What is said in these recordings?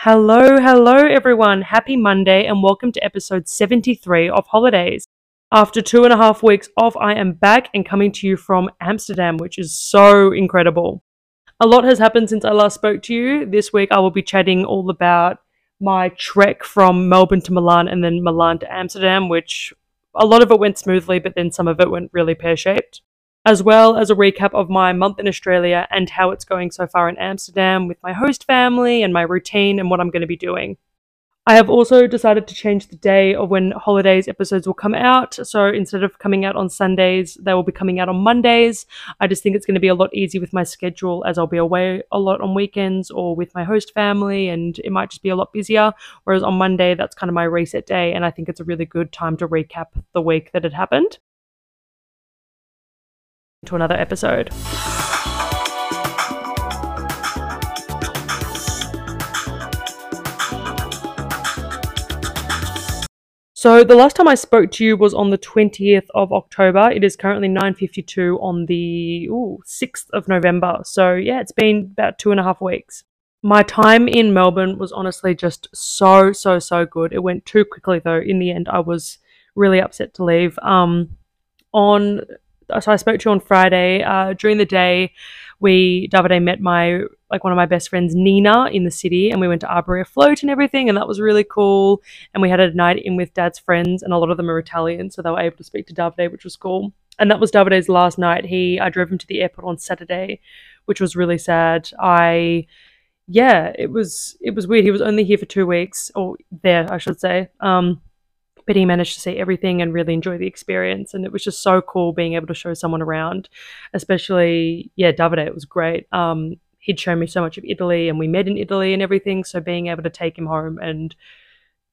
Hello, hello, everyone. Happy Monday, and welcome to episode 73 of Hollodays. After two and a half weeks off, I am back and coming to you from Amsterdam, which is so incredible. A lot has happened since I last spoke to you. This week, I will be chatting all about my trek from Melbourne to Milan and then Milan to Amsterdam, which a lot of it went smoothly, but then some of it went really pear shaped as well as a recap of my month in Australia and how it's going so far in Amsterdam with my host family and my routine and what I'm going to be doing. I have also decided to change the day of when Hollodays episodes will come out. So instead of coming out on Sundays, they will be coming out on Mondays. I just think it's going to be a lot easier with my schedule as I'll be away a lot on weekends or with my host family, and it might just be a lot busier. Whereas on Monday, that's kind of my reset day, and I think it's a really good time to recap the week that had happened to another episode. So the last time I spoke to you was on the 20th of October. It is currently 9.52 on the ooh, 6th of November. So yeah, it's been about two and a half weeks. My time in Melbourne was honestly just so, so, so good. It went too quickly though. In the end, I was really upset to leave. Um, on so I spoke to you on Friday. Uh, during the day, we Davide met my like one of my best friends Nina in the city, and we went to Arbory Afloat and everything, and that was really cool. And we had a night in with Dad's friends, and a lot of them are Italian, so they were able to speak to Davide, which was cool. And that was Davide's last night. He I drove him to the airport on Saturday, which was really sad. I yeah, it was it was weird. He was only here for two weeks, or there I should say. Um, but he managed to see everything and really enjoy the experience. And it was just so cool being able to show someone around, especially, yeah, Davide, it was great. Um, he'd shown me so much of Italy and we met in Italy and everything. So being able to take him home and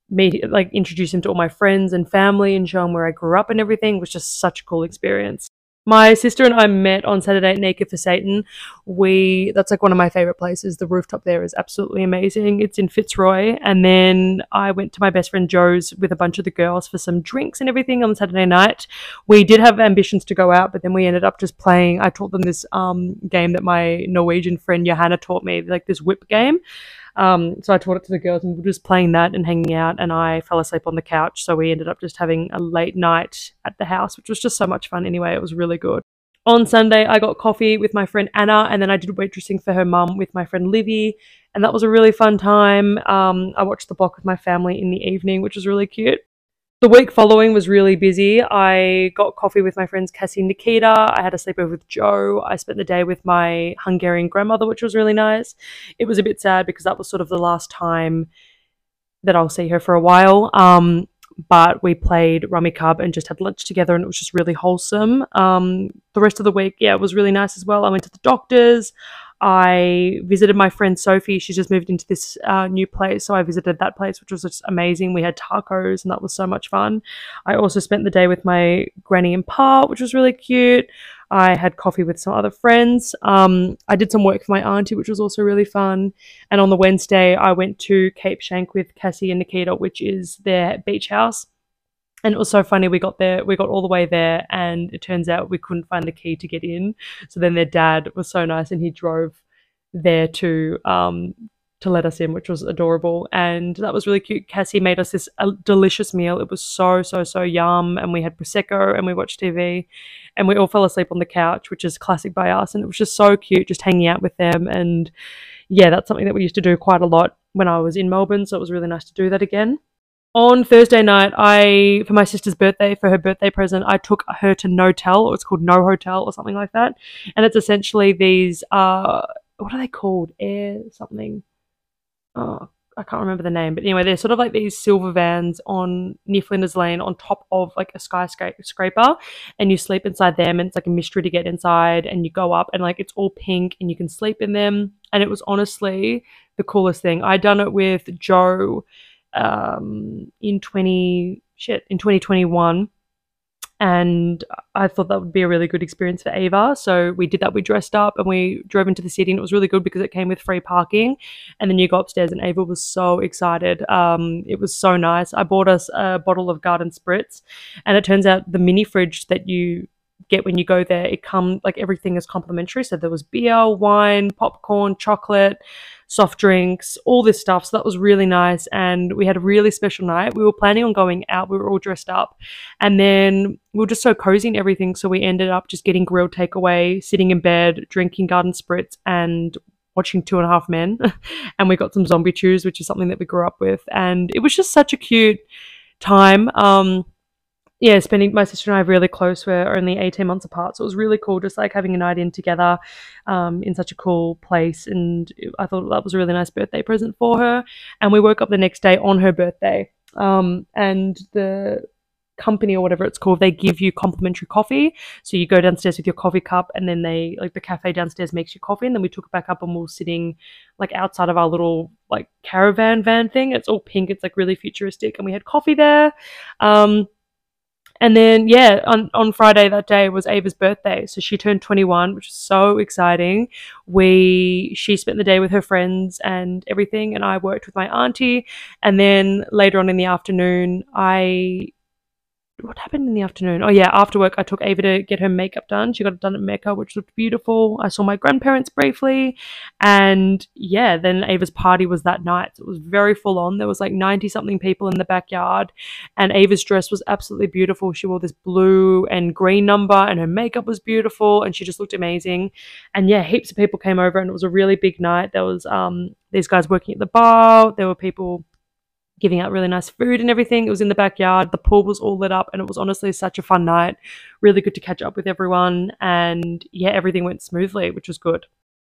meet, like, introduce him to all my friends and family and show him where I grew up and everything was just such a cool experience. My sister and I met on Saturday at Naked for Satan. We that's like one of my favorite places. The rooftop there is absolutely amazing. It's in Fitzroy. And then I went to my best friend Joe's with a bunch of the girls for some drinks and everything on Saturday night. We did have ambitions to go out, but then we ended up just playing. I taught them this um, game that my Norwegian friend Johanna taught me, like this whip game. Um, so I taught it to the girls and we were just playing that and hanging out. And I fell asleep on the couch. So we ended up just having a late night at the house, which was just so much fun anyway. It was really good. On Sunday, I got coffee with my friend Anna, and then I did waitressing for her mum with my friend Livy, and that was a really fun time. Um, I watched the block with my family in the evening, which was really cute. The week following was really busy. I got coffee with my friends Cassie and Nikita. I had a sleepover with Joe. I spent the day with my Hungarian grandmother, which was really nice. It was a bit sad because that was sort of the last time that I'll see her for a while. Um, but we played Rummikub and just had lunch together, and it was just really wholesome. Um, the rest of the week, yeah, it was really nice as well. I went to the doctors. I visited my friend Sophie. She just moved into this uh, new place. So I visited that place, which was just amazing. We had tacos and that was so much fun. I also spent the day with my granny and pa, which was really cute. I had coffee with some other friends. Um, I did some work for my auntie, which was also really fun. And on the Wednesday, I went to Cape Schanck with Cassie and Nikita, which is their beach house and it was so funny we got there we got all the way there and it turns out we couldn't find the key to get in. So then their dad was so nice and he drove there to um to let us in which was adorable. And that was really cute. Cassie made us this a delicious meal. It was so so so yum. And we had prosecco and we watched tv and we all fell asleep on the couch which is classic by us. And it was just so cute just hanging out with them. And yeah that's something that we used to do quite a lot when i was in melbourne. So it was really nice to do that again on Thursday night, I for my sister's birthday, for her birthday present, I took her to Notel, or it's called No Hotel or something like that. And it's essentially these uh what are they called? Air something. Oh, I can't remember the name, but anyway, they're sort of like these silver vans on near Flinders Lane on top of like a skyscraper, and you sleep inside them, and it's like a mystery to get inside, and you go up, and like it's all pink, and you can sleep in them, and it was honestly the coolest thing. I'd done it with Joe um, in 20 shit in 2021 and I thought that would be a really good experience for Ava. So we did that. We dressed up and we drove into the city, and it was really good because it came with free parking. And then you go upstairs, and Ava was so excited. Um, it was so nice. I bought us a bottle of garden spritz, and it turns out the mini fridge that you get when you go there. It come like everything is complimentary. So there was beer, wine, popcorn, chocolate, soft drinks, all this stuff. So that was really nice. And we had a really special night. We were planning on going out. We were all dressed up. And then we were just so cozy and everything. So we ended up just getting Grill'd takeaway, sitting in bed, drinking garden spritz, and watching Two and a Half Men. and we got some zombie chews, which is something that we grew up with. And it was just such a cute time. Um, yeah, spending my sister and I really close. We're only 18 months apart. So it was really cool just like having a night in together um, in such a cool place. And I thought that was a really nice birthday present for her. And we woke up the next day on her birthday. Um, and the company or whatever it's called, they give you complimentary coffee. So you go downstairs with your coffee cup, and then they like the cafe downstairs makes you coffee, and then we took it back up and we are sitting like outside of our little like caravan van thing. It's all pink. It's like really futuristic, and we had coffee there. Um, and then, yeah, on, on Friday that day was Ava's birthday. So she turned 21, which was so exciting. We, she spent the day with her friends and everything. And I worked with my auntie. And then later on in the afternoon, I what happened in the afternoon? Oh yeah, after work I took Ava to get her makeup done. She got it done at Mecca, which looked beautiful. I saw my grandparents briefly, and yeah, then Ava's party was that night. So it was very full on. There was like ninety something people in the backyard, and Ava's dress was absolutely beautiful. She wore this blue and green number, and her makeup was beautiful, and she just looked amazing. And yeah, heaps of people came over, and it was a really big night. There was um these guys working at the bar. There were people giving out really nice food and everything. It was in the backyard. The pool was all lit up, and it was honestly such a fun night. Really good to catch up with everyone, and yeah, everything went smoothly, which was good.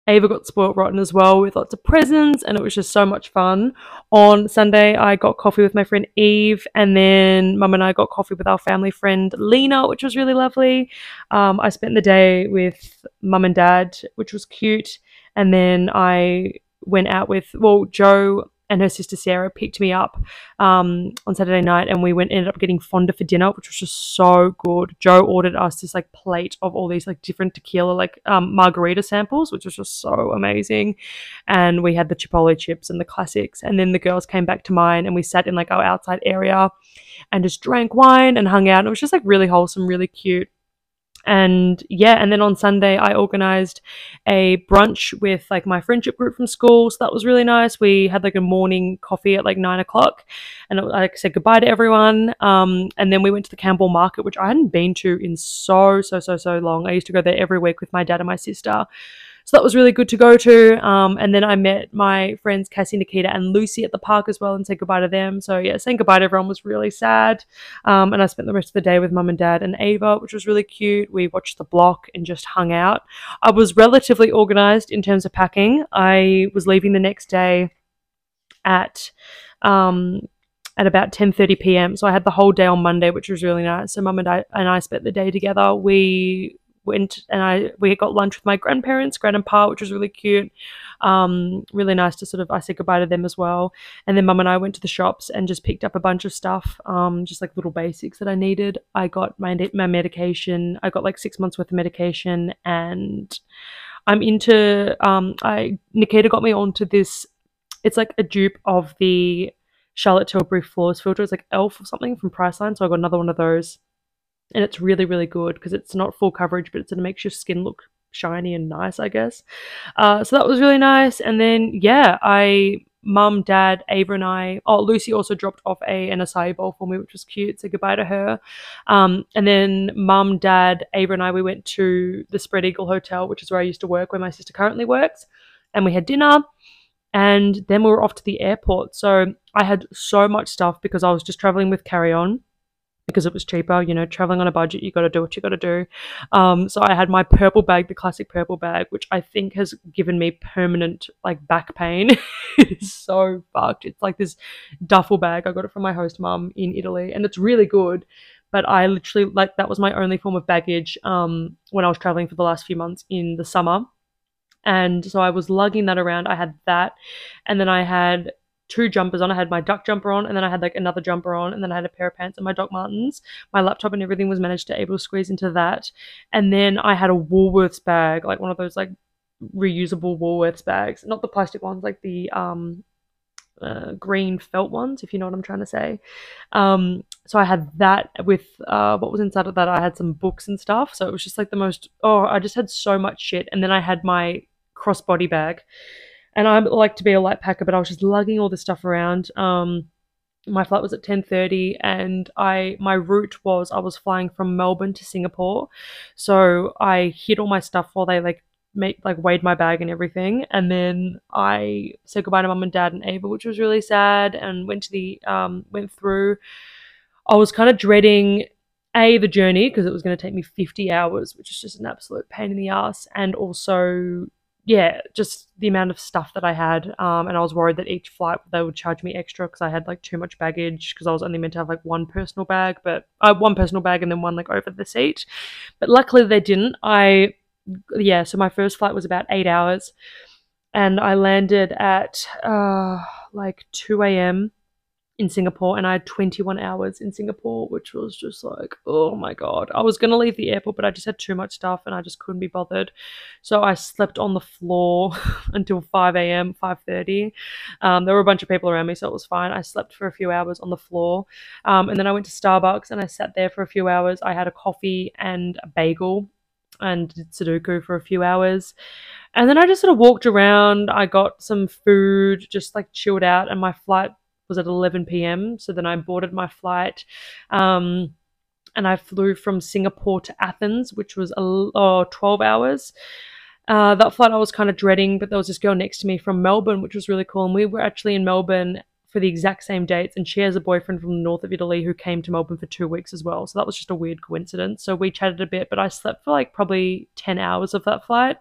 Ava got spoilt rotten as well with lots of presents, and it was just so much fun. On Sunday, I got coffee with my friend Eve, and then Mum and I got coffee with our family friend Lena, which was really lovely. Um, I spent the day with Mum and Dad, which was cute, and then I went out with well Joe and her sister Sarah picked me up um, on Saturday night, and we went ended up getting fonda for dinner, which was just so good. Joe ordered us this like plate of all these like different tequila like um, margarita samples, which was just so amazing. And we had the chipotle chips and the classics, and then the girls came back to mine, and we sat in like our outside area and just drank wine and hung out. And it was just like really wholesome, really cute and yeah and then on sunday i organized a brunch with like my friendship group from school so that was really nice. We had like a morning coffee at like nine o'clock and i said goodbye to everyone um, and then we went to the Camberwell market which i hadn't been to in so so so so long. I used to go there every week with my dad and my sister so that was really good to go to. Um, and then I met my friends Cassie, Nikita, and Lucy at the park as well and said goodbye to them. So yeah, saying goodbye to everyone was really sad. Um, and I spent the rest of the day with mum and dad and Ava, which was really cute. We watched the block and just hung out. I was relatively organized in terms of packing. I was leaving the next day at um, at about 10:30 p.m. So I had the whole day on Monday, which was really nice. So mum and I and I spent the day together. We went and I we got lunch with my grandparents, grand and pa, which was really cute. Um, really nice to sort of I said goodbye to them as well. And then mum and I went to the shops and just picked up a bunch of stuff, um, just like little basics that I needed. I got my my medication. I got like six months worth of medication, and I'm into. Um, I Nikita got me onto this. It's like a dupe of the Charlotte Tilbury Flawless filter. It's like Elf or something from Priceline. So I got another one of those and it's really really good because it's not full coverage but it's it makes your skin look shiny and nice i guess. Uh, so that was really nice. And then yeah i mum dad ava and i oh lucy also dropped off a an acai bowl for me which was cute so goodbye to her. Um, and then mum dad ava and i we went to the spread eagle hotel which is where i used to work where my sister currently works and we had dinner. And then we were off to the airport. So i had so much stuff because i was just traveling with carry on because it was cheaper. You know, traveling on a budget, you got to do what you got to do. Um, so I had my purple bag, the classic purple bag, which I think has given me permanent like back pain. it is so fucked. It's like this duffel bag. I got it from my host mum in Italy, and it's really good. But I literally like that was my only form of baggage um, when I was traveling for the last few months in the summer. And so I was lugging that around. I had that, and then I had two jumpers on. I had my duck jumper on, and then I had like another jumper on, and then I had a pair of pants and my Doc Martens. My laptop and everything was managed to able to squeeze into that, and then I had a Woolworths bag, like one of those like reusable Woolworths bags, not the plastic ones, like the um uh, green felt ones, if you know what I'm trying to say. Um, so I had that with uh, what was inside of that. I had some books and stuff. So it was just like the most. Oh, I just had so much shit. And then I had my crossbody bag, and I like to be a light packer, but I was just lugging all this stuff around. Um, my flight was at 10:30 and I my route was I was flying from Melbourne to Singapore. So I hid all my stuff while they like make like weighed my bag and everything and then I said goodbye to mum and dad and Ava which was really sad and went to the um went through I was kind of dreading a the journey because it was going to take me 50 hours which is just an absolute pain in the ass and also yeah, just the amount of stuff that I had. Um, and I was worried that each flight they would charge me extra because I had like too much baggage because I was only meant to have like one personal bag, but uh, one personal bag and then one like over the seat. But luckily they didn't. I, yeah, so my first flight was about eight hours and I landed at uh, like 2 a.m in Singapore and I had 21 hours in Singapore, which was just like, oh my God. I was going to leave the airport, but I just had too much stuff and I just couldn't be bothered. So I slept on the floor until 5 a.m., 5.30. Um, there were a bunch of people around me, so it was fine. I slept for a few hours on the floor. Um, and then I went to Starbucks and I sat there for a few hours. I had a coffee and a bagel and did Sudoku for a few hours. And then I just sort of walked around. I got some food, just like chilled out, and my flight was at 11 p.m. So then I boarded my flight. Um, and I flew from Singapore to Athens, which was a, oh, 12 hours. Uh, that flight I was kind of dreading, but there was this girl next to me from Melbourne, which was really cool. And we were actually in Melbourne for the exact same dates, and she has a boyfriend from the north of Italy who came to Melbourne for two weeks as well. So that was just a weird coincidence. So we chatted a bit, but I slept for like probably 10 hours of that flight.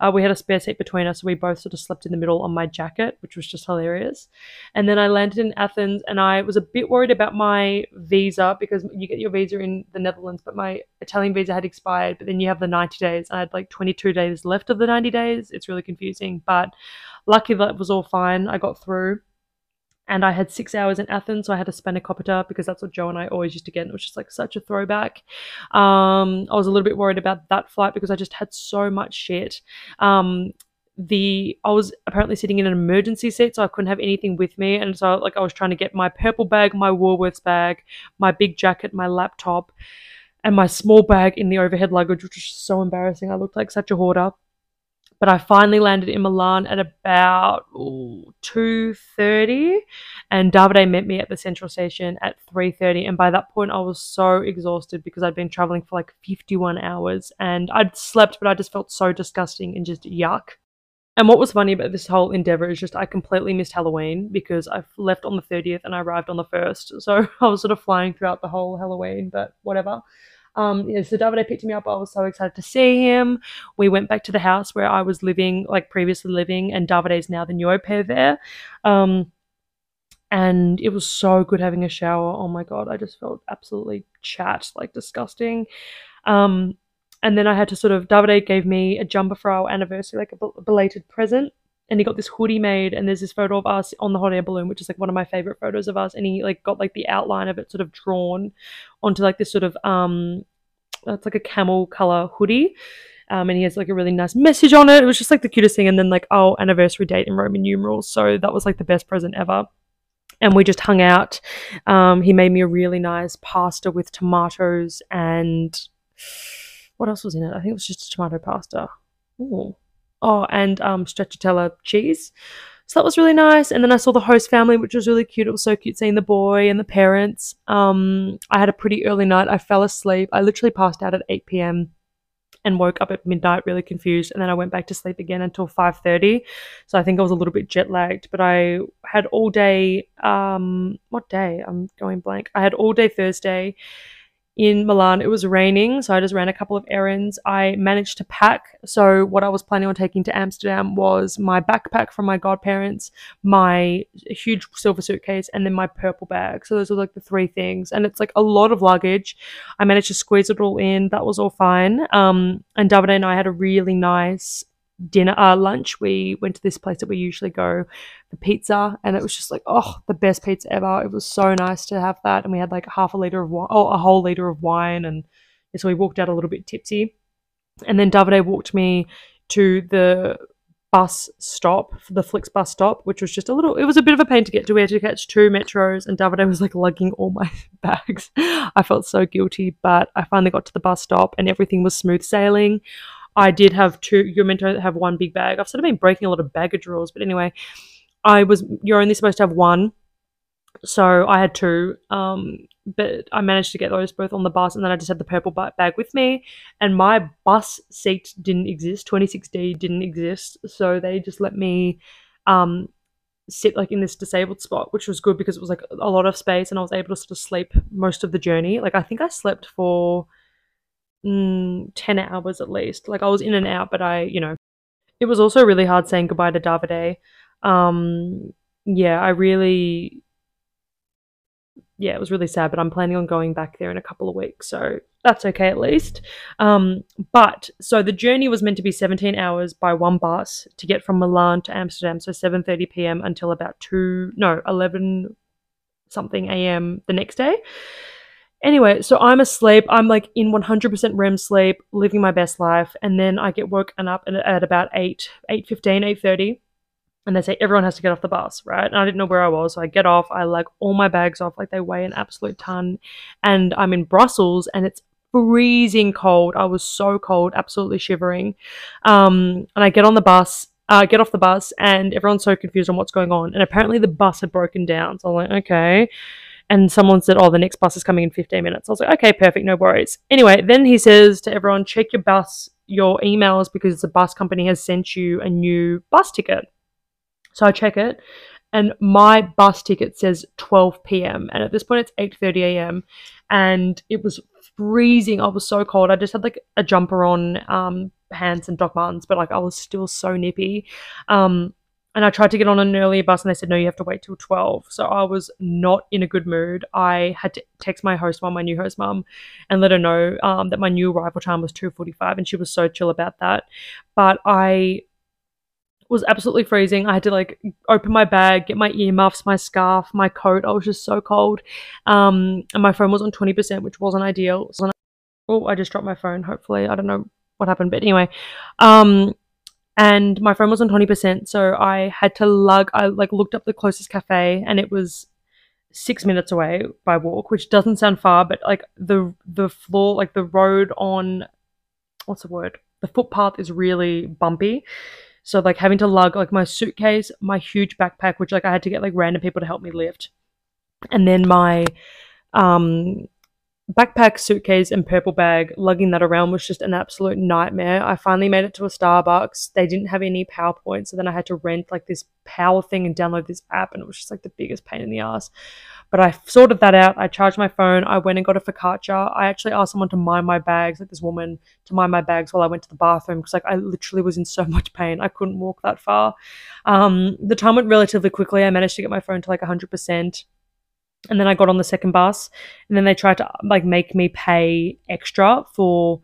Uh, we had a spare seat between us, so we both sort of slept in the middle on my jacket, which was just hilarious. And then I landed in Athens, and I was a bit worried about my visa because you get your visa in the Netherlands, but my Italian visa had expired, but then you have the 90 days. I had like 22 days left of the 90 days. It's really confusing, but lucky that was all fine. I got through and I had six hours in Athens, so I had to spend a spanakopita because that's what Joe and I always used to get. And it was just like such a throwback. Um, I was a little bit worried about that flight because I just had so much shit. Um, the I was apparently sitting in an emergency seat, so I couldn't have anything with me, and so like I was trying to get my purple bag, my Woolworths bag, my big jacket, my laptop, and my small bag in the overhead luggage, which was so embarrassing. I looked like such a hoarder but I finally landed in Milan at about two thirty, and Davide met me at the central station at three thirty. And by that point, I was so exhausted because I'd been traveling for like fifty one hours, and I'd slept, but I just felt so disgusting and just yuck. And what was funny about this whole endeavor is just I completely missed Halloween because I left on the 30th and I arrived on the 1st. So I was sort of flying throughout the whole Halloween, but whatever. Um, yeah, so Davide picked me up. I was so excited to see him. We went back to the house where I was living, like previously living, and Davide is now the new au pair there. Um, and it was so good having a shower. Oh my god, I just felt absolutely chat, like disgusting. Um, and then I had to sort of Davide gave me a jumper for our anniversary, like a belated present and he got this hoodie made and there's this photo of us on the hot air balloon which is like one of my favorite photos of us and he like got like the outline of it sort of drawn onto like this sort of um it's like a camel color hoodie um, and he has like a really nice message on it. It was just like the cutest thing. And then like our anniversary date in Roman numerals. So that was like the best present ever. And we just hung out. Um, he made me a really nice pasta with tomatoes and what else was in it? I think it was just tomato pasta. Ooh, Oh, and um, stracciatella cheese. So that was really nice. And then I saw the host family, which was really cute. It was so cute seeing the boy and the parents. Um, I had a pretty early night. I fell asleep. I literally passed out at 8 p.m. and woke up at midnight really confused. And then I went back to sleep again until 5.30. So I think I was a little bit jet lagged. But I had all day, um, what day? I'm going blank. I had all day Thursday in Milan. It was raining, so I just ran a couple of errands. I managed to pack. So, what I was planning on taking to Amsterdam was my backpack from my godparents, my huge silver suitcase, and then my purple bag. So, those were like the three things. And it's like a lot of luggage. I managed to squeeze it all in. That was all fine. Um, and Davide and I had a really nice dinner uh, lunch we went to this place that we usually go for pizza and it was just like oh the best pizza ever it was so nice to have that and we had like half a liter of wine oh a whole liter of wine and so we walked out a little bit tipsy and then Davide walked me to the bus stop, the Flix bus stop, which was just a little, it was a bit of a pain to get to. We had to catch two metros, and Davide was like lugging all my bags. I felt so guilty, but I finally got to the bus stop and everything was smooth sailing. I did have two, you're meant to have one big bag. I've sort of been breaking a lot of baggage rules, but anyway, I was, you're only supposed to have one. So I had two. Um, but I managed to get those both on the bus, and then I just had the purple bag with me. And my bus seat didn't exist, 26D didn't exist, so they just let me um, sit like in this disabled spot, which was good because it was like a lot of space, and I was able to sort of sleep most of the journey. Like I think I slept for mm, 10 hours at least. Like I was in and out, but I, you know, it was also really hard saying goodbye to Davide. Um, yeah, I really yeah, it was really sad, but I'm planning on going back there in a couple of weeks, so that's okay at least. Um, but so the journey was meant to be 17 hours by one bus to get from Milan to Amsterdam, so 7:30 p.m. until about two, no, 11 something a.m. the next day. Anyway, so I'm asleep. I'm like in 100% REM sleep, living my best life, and then I get woken up at, at about 8, 8:15, 8:30 and they say everyone has to get off the bus, right? And I didn't know where I was, so I get off. I like all my bags off, like they weigh an absolute ton, and I'm in Brussels, and it's freezing cold. I was so cold, absolutely shivering. Um, and I get on the bus, uh, get off the bus, and everyone's so confused on what's going on. And apparently the bus had broken down, so I'm like, okay. And someone said, "Oh, the next bus is coming in 15 minutes." I was like, "Okay, perfect, no worries." Anyway, then he says to everyone, "Check your bus, your emails, because the bus company has sent you a new bus ticket." So I check it and my bus ticket says 12 p.m. and at this point it's 8:30 a.m. and it was freezing. I was so cold. I just had like a jumper on, um, pants and Doc Martens, but like I was still so nippy. Um, and I tried to get on an earlier bus and they said no, you have to wait till 12. So I was not in a good mood. I had to text my host mom, my new host mom, and let her know um, that my new arrival time was 2:45 and she was so chill about that. But I was absolutely freezing. I had to like open my bag, get my earmuffs, my scarf, my coat. I was just so cold. Um, and my phone was on 20%, which wasn't ideal. So oh, I just dropped my phone. Hopefully, I don't know what happened, but anyway, um, and my phone was on 20%, so I had to lug. I like looked up the closest cafe, and it was six minutes away by walk, which doesn't sound far, but like the the floor, like the road on, what's the word? The footpath is really bumpy. So like having to lug like my suitcase, my huge backpack, which like I had to get like random people to help me lift, and then my um backpack, suitcase, and purple bag, lugging that around was just an absolute nightmare. I finally made it to a Starbucks. They didn't have any PowerPoint, so then I had to rent like this power thing and download this app, and it was just like the biggest pain in the ass. But I sorted that out. I charged my phone. I went and got a focaccia. I actually asked someone to mind my bags, like this woman, to mind my bags while I went to the bathroom because like I literally was in so much pain. I couldn't walk that far. Um, the time went relatively quickly. I managed to get my phone to like 100% and then I got on the second bus, and then they tried to like make me pay extra for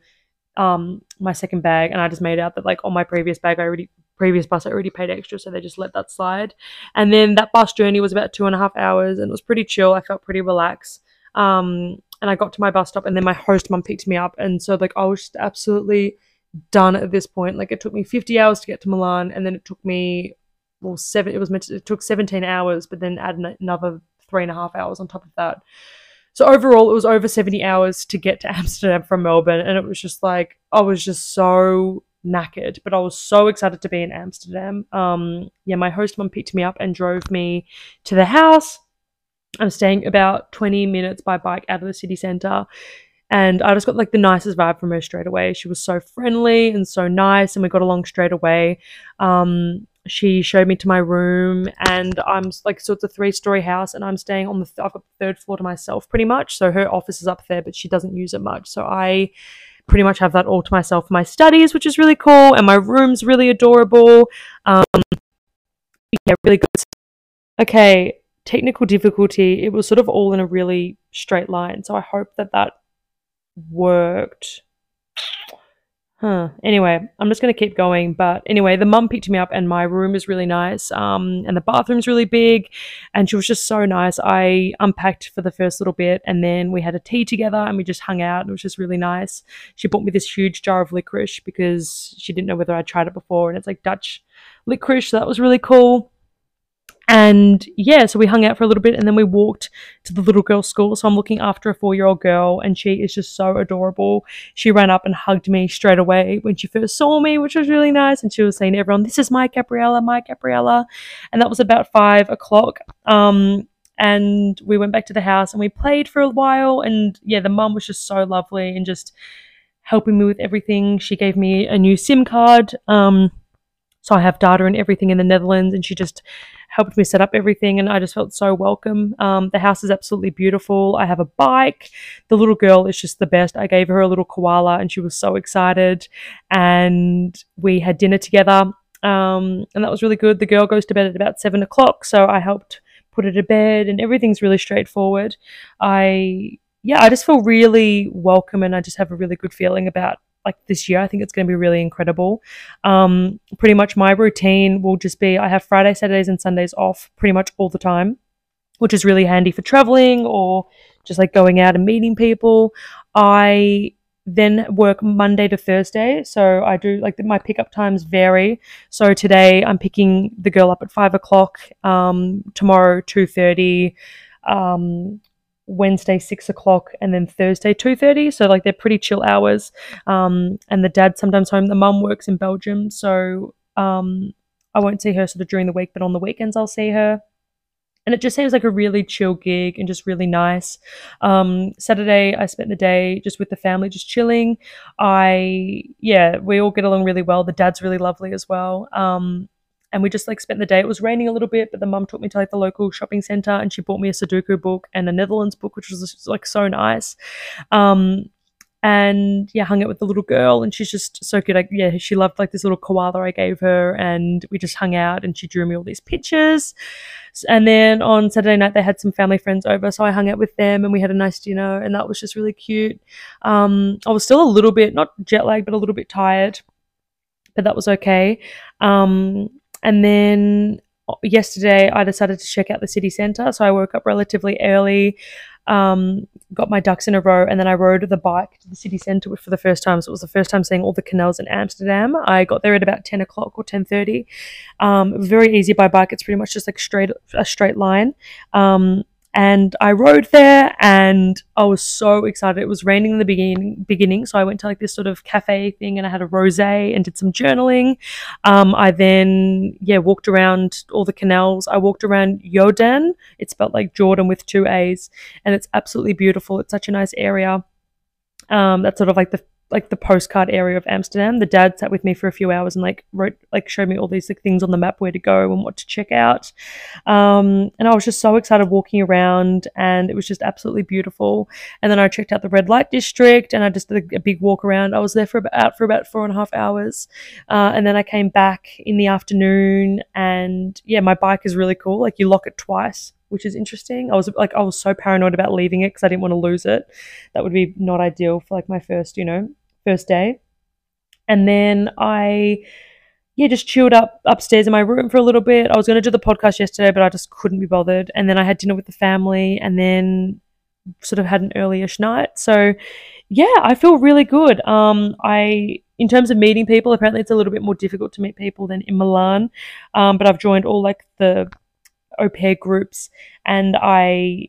um my second bag, and I just made out that like on my previous bag I already previous bus I already paid extra, so they just let that slide. And then that bus journey was about two and a half hours, and it was pretty chill. I felt pretty relaxed. Um, and I got to my bus stop, and then my host mum picked me up, and so like I was just absolutely done at this point. Like it took me 50 hours to get to Milan, and then it took me well seven. It was meant to, it took 17 hours, but then add another three and a half hours on top of that. So overall, it was over 70 hours to get to Amsterdam from Melbourne. And it was just like, I was just so knackered, but I was so excited to be in Amsterdam. Um, yeah, my host mum picked me up and drove me to the house. I'm staying about 20 minutes by bike out of the city centre. And I just got like the nicest vibe from her straight away. She was so friendly and so nice, and we got along straight away. Um, she showed me to my room and I'm like so it's a three story house and I'm staying on the th- I've got the third floor to myself pretty much so her office is up there but she doesn't use it much so I pretty much have that all to myself for my studies which is really cool and my room's really adorable. Um yeah really good. Okay technical difficulty it was sort of all in a really straight line so I hope that that worked Huh. Anyway, I'm just gonna keep going. But anyway, the mum picked me up, and my room is really nice. Um, and the bathroom's really big, and she was just so nice. I unpacked for the first little bit, and then we had a tea together, and we just hung out. And it was just really nice. She bought me this huge jar of licorice because she didn't know whether I'd tried it before, and it's like Dutch licorice. So that was really cool. And yeah, so we hung out for a little bit and then we walked to the little girl's school. So I'm looking after a four year old girl and she is just so adorable. She ran up and hugged me straight away when she first saw me, which was really nice. And she was saying to everyone, This is my Gabriella, my Gabriella. And that was about five o'clock. Um, and we went back to the house and we played for a while. And yeah, the mum was just so lovely and just helping me with everything. She gave me a new SIM card. Um, so I have data and everything in the Netherlands, and she just helped me set up everything, and I just felt so welcome. Um, the house is absolutely beautiful. I have a bike. The little girl is just the best. I gave her a little koala, and she was so excited. And we had dinner together, um, and that was really good. The girl goes to bed at about seven o'clock, so I helped put her to bed, and everything's really straightforward. I yeah, I just feel really welcome, and I just have a really good feeling about like this year. I think it's going to be really incredible. Um, pretty much my routine will just be I have Friday, Saturdays, and Sundays off pretty much all the time, which is really handy for traveling or just like going out and meeting people. I then work Monday to Thursday. So I do like my pickup times vary. So today I'm picking the girl up at five o'clock. Um, tomorrow two thirty. Um, Wednesday six o'clock and then Thursday two thirty. So like they're pretty chill hours. Um, and the dad sometimes home. The mum works in Belgium, so um, I won't see her sort of during the week, but on the weekends I'll see her. And it just seems like a really chill gig and just really nice. Um, Saturday I spent the day just with the family, just chilling. I yeah, we all get along really well. The dad's really lovely as well. Um, and we just like spent the day. It was raining a little bit, but the mum took me to like the local shopping center and she bought me a Sudoku book and a Netherlands book, which was like so nice. Um, and yeah, hung out with the little girl, and she's just so good. Like, yeah, she loved like this little koala I gave her, and we just hung out, and she drew me all these pictures. And then on Saturday night, they had some family friends over, so I hung out with them, and we had a nice dinner, and that was just really cute. Um, I was still a little bit not jet lagged, but a little bit tired, but that was okay. Um, and then uh, yesterday, I decided to check out the city centre. So I woke up relatively early, um, got my ducks in a row, and then I rode the bike to the city centre for the first time. So it was the first time seeing all the canals in Amsterdam. I got there at about ten o'clock or ten thirty. Um, very easy by bike. It's pretty much just like straight a straight line. Um, and I rode there and I was so excited. It was raining in the beginning, beginning, so I went to like this sort of cafe thing and I had a rosé and did some journaling. Um, I then yeah walked around all the canals. I walked around Jordaan. It's spelled like Jordan with two A's, and it's absolutely beautiful. It's such a nice area. Um, that's sort of like the like the postcard area of Amsterdam. The dad sat with me for a few hours and like wrote like showed me all these like things on the map where to go and what to check out. Um, and I was just so excited walking around and it was just absolutely beautiful. And then I checked out the red light district and I just did a, big walk around. I was there for about for about four and a half hours. Uh, and then I came back in the afternoon and yeah, my bike is really cool. Like you lock it twice which is interesting. I was like, I was so paranoid about leaving it because I didn't want to lose it. That would be not ideal for like my first, you know, first day. And then I, yeah, just chilled up upstairs in my room for a little bit. I was going to do the podcast yesterday, but I just couldn't be bothered. And then I had dinner with the family and then sort of had an earlyish night. So, yeah, I feel really good. Um, I, in terms of meeting people, apparently it's a little bit more difficult to meet people than in Milan. Um, but I've joined all like the au pair groups, and I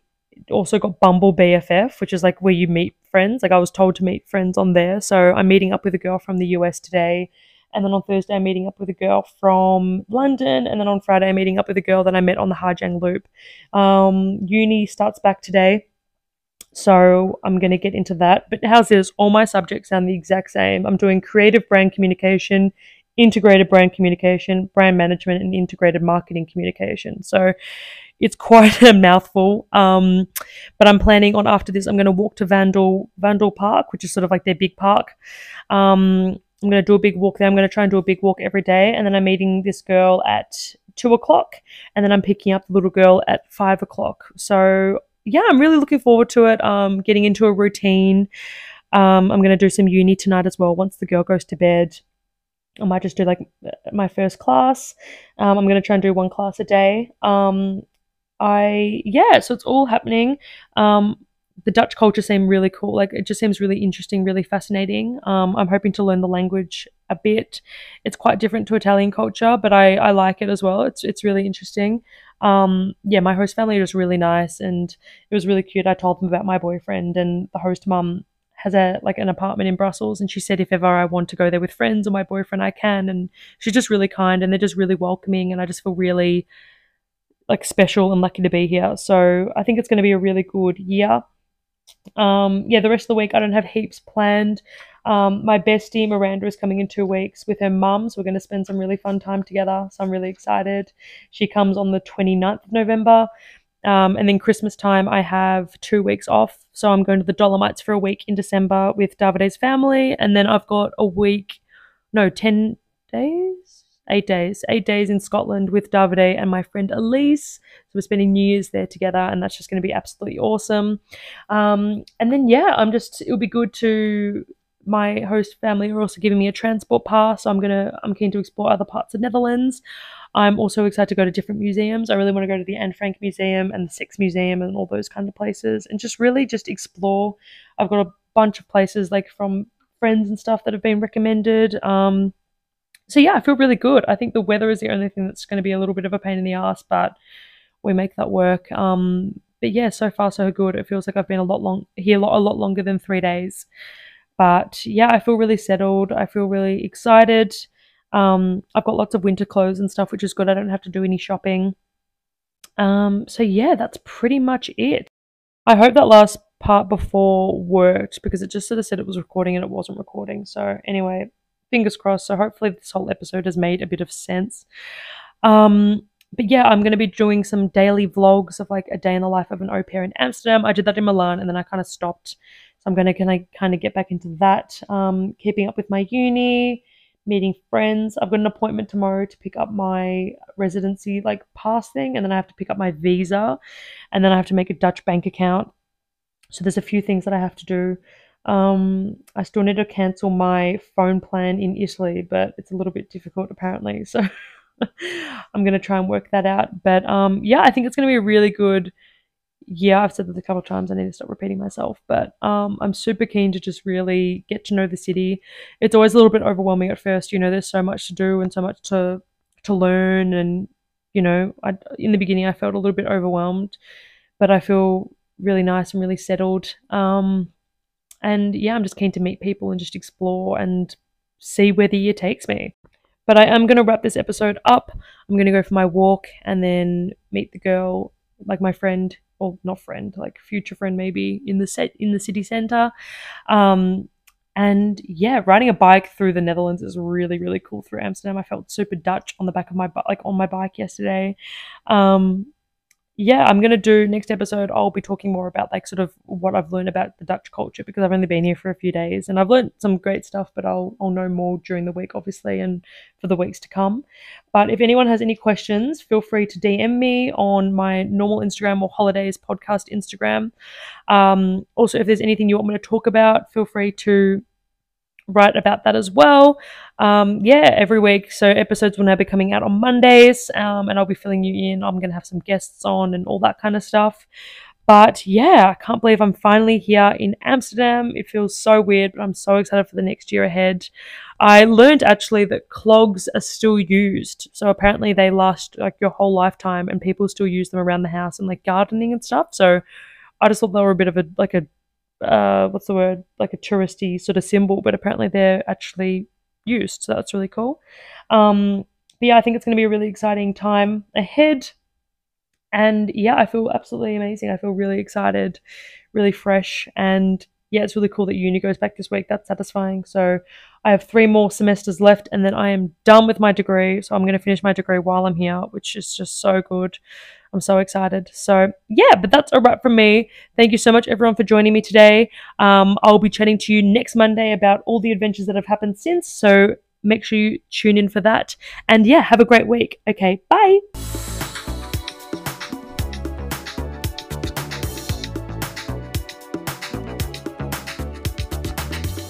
also got Bumble BFF, which is like where you meet friends. Like I was told to meet friends on there, so I'm meeting up with a girl from the US today. And then on Thursday, I'm meeting up with a girl from London. And then on Friday, I'm meeting up with a girl that I met on the Ha Giang Loop. Um, uni starts back today. So I'm going to get into that. But how's this? All my subjects sound the exact same. I'm doing creative brand communication, integrated brand communication, brand management, and integrated marketing communication. So it's quite a mouthful. Um, but I'm planning on after this, I'm going to walk to Vondel Vondel Park, which is sort of like their big park. Um, I'm going to do a big walk there. I'm going to try and do a big walk every day, and then I'm meeting this girl at two o'clock, and then I'm picking up the little girl at five o'clock. So yeah, I'm really looking forward to it. Um, getting into a routine. Um, I'm going to do some uni tonight as well once the girl goes to bed. I might just do like my first class. Um, I'm going to try and do one class a day. Um, I, yeah, so it's all happening. Um, the Dutch culture seemed really cool. Like it just seems really interesting, really fascinating. Um, I'm hoping to learn the language a bit. It's quite different to Italian culture, but I, I like it as well. It's it's really interesting. Um, yeah, my host family was really nice and it was really cute. I told them about my boyfriend and the host mum has a like an apartment in Brussels and she said if ever I want to go there with friends or my boyfriend I can and she's just really kind and they're just really welcoming and I just feel really like special and lucky to be here. So I think it's going to be a really good year. Um, yeah, the rest of the week I don't have heaps planned. Um, my bestie Miranda is coming in two weeks with her mum, so we're going to spend some really fun time together. So I'm really excited. She comes on the 29th of November. Um, and then Christmas time, I have two weeks off. So I'm going to the Dolomites for a week in December with Davide's family. And then I've got a week, no, 10 days? eight days, eight days in Scotland with Davide and my friend Elise. So we're spending New Year's there together, and that's just going to be absolutely awesome. Um, and then yeah, I'm just it'll be good to. My host family are also giving me a transport pass, so I'm gonna I'm keen to explore other parts of Netherlands. I'm also excited to go to different museums. I really want to go to the Anne Frank Museum and the Rijksmuseum and all those kind of places, and just really just explore. I've got a bunch of places like from friends and stuff that have been recommended. Um, so yeah, I feel really good. I think the weather is the only thing that's going to be a little bit of a pain in the ass, but we make that work. Um, but yeah, so far so good. It feels like I've been a lot long here a lot, a lot longer than three days. But yeah, I feel really settled. I feel really excited. Um, I've got lots of winter clothes and stuff, which is good. I don't have to do any shopping. Um, so yeah, that's pretty much it. I hope that last part before worked because it just sort of said it was recording and it wasn't recording. So anyway, fingers crossed. So hopefully this whole episode has made a bit of sense. Um, but yeah, I'm going to be doing some daily vlogs of like a day in the life of an au pair in Amsterdam. I did that in Milan and then I kind of stopped. I'm going to kind of get back into that. Um, keeping up with my uni, meeting friends. I've got an appointment tomorrow to pick up my residency like pass thing, and then I have to pick up my visa, and then I have to make a Dutch bank account. So there's a few things that I have to do. Um, I still need to cancel my phone plan in Italy, but it's a little bit difficult apparently. So I'm going to try and work that out. But um, yeah, I think it's going to be a really good year. I've said this a couple of times. I need to stop repeating myself. But um, I'm super keen to just really get to know the city. It's always a little bit overwhelming at first. You know, there's so much to do and so much to to learn. And you know, I, in the beginning, I felt a little bit overwhelmed, but I feel really nice and really settled. Um, and yeah, I'm just keen to meet people and just explore and see where the year takes me. But I am going to wrap this episode up. I'm going to go for my walk and then meet the girl, like my friend, or not friend, like future friend maybe in the set in the city center. Um, and yeah, riding a bike through the Netherlands is really really cool through Amsterdam. I felt super Dutch on the back of my bike, like on my bike yesterday. Um, yeah, I'm gonna do next episode. I'll be talking more about like sort of what I've learned about the Dutch culture because I've only been here for a few days and I've learned some great stuff. But I'll I'll know more during the week, obviously, and for the weeks to come. But if anyone has any questions, feel free to DM me on my normal Instagram or Hollodays podcast Instagram. Um, also, if there's anything you want me to talk about, feel free to write about that as well. Um, yeah, every week. So episodes will now be coming out on Mondays, um, and I'll be filling you in. I'm going to have some guests on and all that kind of stuff. But yeah, I can't believe I'm finally here in Amsterdam. It feels so weird, but I'm so excited for the next year ahead. I learned actually that clogs are still used. So apparently they last like your whole lifetime and people still use them around the house and like gardening and stuff. So I just thought they were a bit of a like a uh, what's the word like a touristy sort of symbol, but apparently they're actually used. So that's really cool. Um, but yeah, I think it's going to be a really exciting time ahead. And yeah, I feel absolutely amazing. I feel really excited, really fresh, and yeah, it's really cool that uni goes back this week. That's satisfying. So I have three more semesters left, and then I am done with my degree. So I'm going to finish my degree while I'm here, which is just so good. I'm so excited. So, yeah, but that's a wrap from me. Thank you so much, everyone, for joining me today. Um, I'll be chatting to you next Monday about all the adventures that have happened since. So, make sure you tune in for that. And yeah, have a great week. Okay, bye.